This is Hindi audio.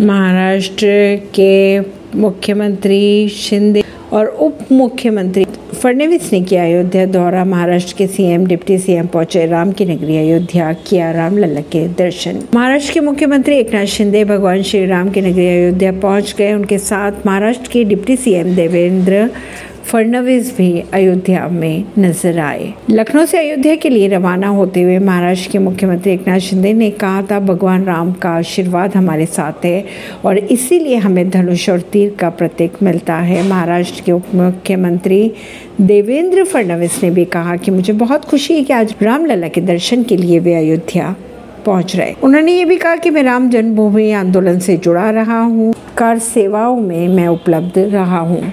महाराष्ट्र के मुख्यमंत्री शिंदे और उप मुख्यमंत्री फडणवीस ने किया अयोध्या दौरा। महाराष्ट्र के सीएम, डिप्टी सीएम पहुँचे राम की नगरी अयोध्या, किया राम लल्ला के दर्शन। महाराष्ट्र के मुख्यमंत्री एकनाथ शिंदे, भगवान श्री राम की नगरी अयोध्या पहुँच गए। उनके साथ महाराष्ट्र के डिप्टी सीएम देवेंद्र फडणवीस भी अयोध्या में नज़र आए। लखनऊ से अयोध्या के लिए रवाना होते हुए महाराष्ट्र के मुख्यमंत्री एकनाथ शिंदे ने कहा था, भगवान राम का आशीर्वाद हमारे साथ है और इसीलिए हमें धनुष और तीर का प्रतीक मिलता है। महाराष्ट्र के उप मुख्यमंत्री देवेंद्र फडणवीस ने भी कहा कि मुझे बहुत खुशी है कि आज रामलला के दर्शन के लिए वे अयोध्या पहुँच रहे उन्होंने ये भी कहा कि मैं राम जन्मभूमि आंदोलन से जुड़ा रहा हूँ, कर सेवाओं में मैं उपलब्ध रहा हूँ।